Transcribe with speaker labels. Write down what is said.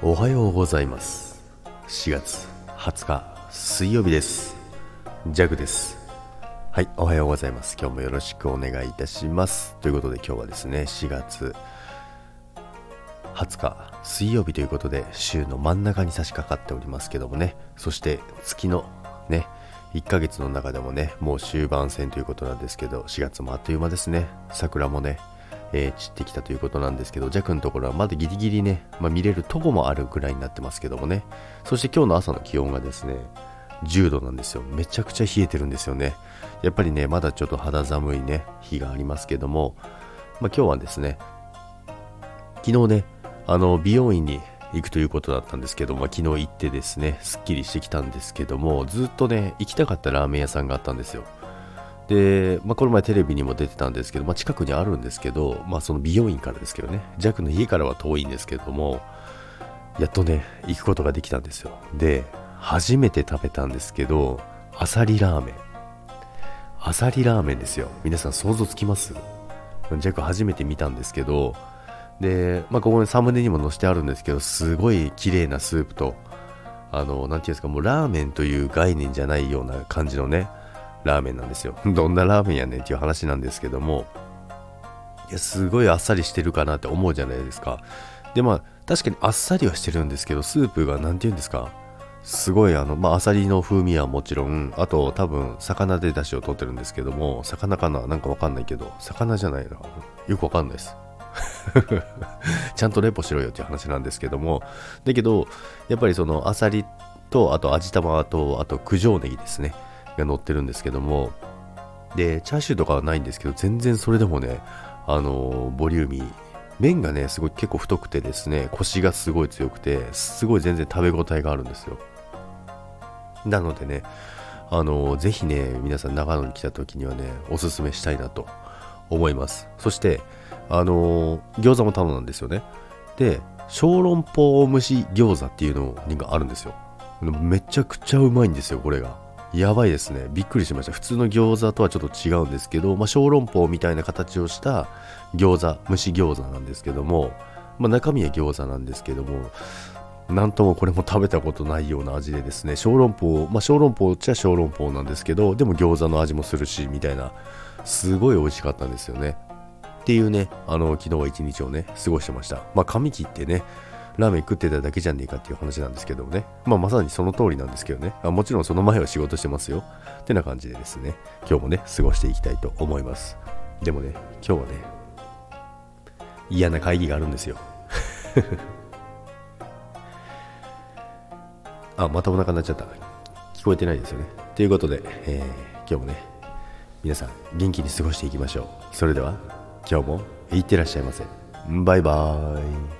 Speaker 1: おはようございます。4月20日水曜日です。ジャグです。はいおはようございます。今日もよろしくお願いいたします。ということで今日はですね4月20日水曜日ということで週の真ん中に差し掛かっておりますけどもね。そして月のね1ヶ月の中でもねもう終盤戦ということなんですけど4月もあっという間ですね。桜もねえー、散ってきたということなんですけど、ジャックのところはまだギリギリね、まあ、見れるとこもあるぐらいになってますけどもね。そして今日の朝の気温がですね、10度なんですよ。めちゃくちゃ冷えてるんですよね。やっぱりね、まだちょっと肌寒いね、日がありますけども、まあ、今日はですね、昨日ね、あの、美容院に行くということだったんですけども、昨日行ってですね、すっきりしてきたんですけども、ずっとね、行きたかったラーメン屋さんがあったんですよ。で、まあ、この前テレビにも出てたんですけど、まあ、近くにあるんですけど、まあ、その美容院からですけどね、ジャックの家からは遠いんですけども、やっとね、行くことができたんですよ。で、初めて食べたんですけど、あさりラーメン。あさりラーメンですよ。皆さん想像つきます？ジャック初めて見たんですけど、で、まあ、ここにサムネにも載せてあるんですけど、すごい綺麗なスープと、あの、なんていうんですか、もうラーメンという概念じゃないような感じのね、ラーメンなんですよ。どんなラーメンやねんっていう話なんですけども、いや、すごいあっさりしてるかなって思うじゃないですか。で、まあ、確かにあっさりはしてるんですけど、スープが何て言うんですか、すごいあの、まあ、アサリの風味はもちろん、あと多分、魚で出汁を取ってるんですけども、魚かな？なんかわかんないけど、魚じゃないな。よくわかんないです。ちゃんとレポしろよっていう話なんですけども、だけど、やっぱりそのアサリと、あと味玉と、あと九条ネギですね。が乗ってるんですけども、で、チャーシューとかはないんですけど、全然それでもね、あのボリューミー。麺がね、すごい結構太くてですね、コシがすごい強くて、すごい全然食べ応えがあるんですよ。なのでね、あのぜひね、皆さん長野に来た時にはね、おすすめしたいなと思います。そして、あの餃子も頼んだんですよね。で、小籠包蒸し餃子っていうのがあるんですよ。めちゃくちゃうまいんですよ、これが。やばいですね。びっくりしました。普通の餃子とはちょっと違うんですけど、まあ、小籠包みたいな形をした餃子、蒸し餃子なんですけども、まあ、中身は餃子なんですけども、なんともこれも食べたことないような味でですね、小籠包、まあ、小籠包っちゃ小籠包なんですけど、でも餃子の味もするし、みたいな、すごい美味しかったんですよね。っていうね、あの、昨日は一日をね、過ごしてました。まあ、髪切ってね、ラーメン食ってただけじゃねえかっていう話なんですけどもね。まあまさにその通りなんですけどね。あもちろんその前は仕事してますよ。ってな感じでですね、今日もね、過ごしていきたいと思います。でもね、今日はね、嫌な会議があるんですよ。あ、またお腹になっちゃった。聞こえてないですよね。ということで、えー、今日もね、皆さん元気に過ごしていきましょう。それでは、今日もいってらっしゃいませ。バイバーイ。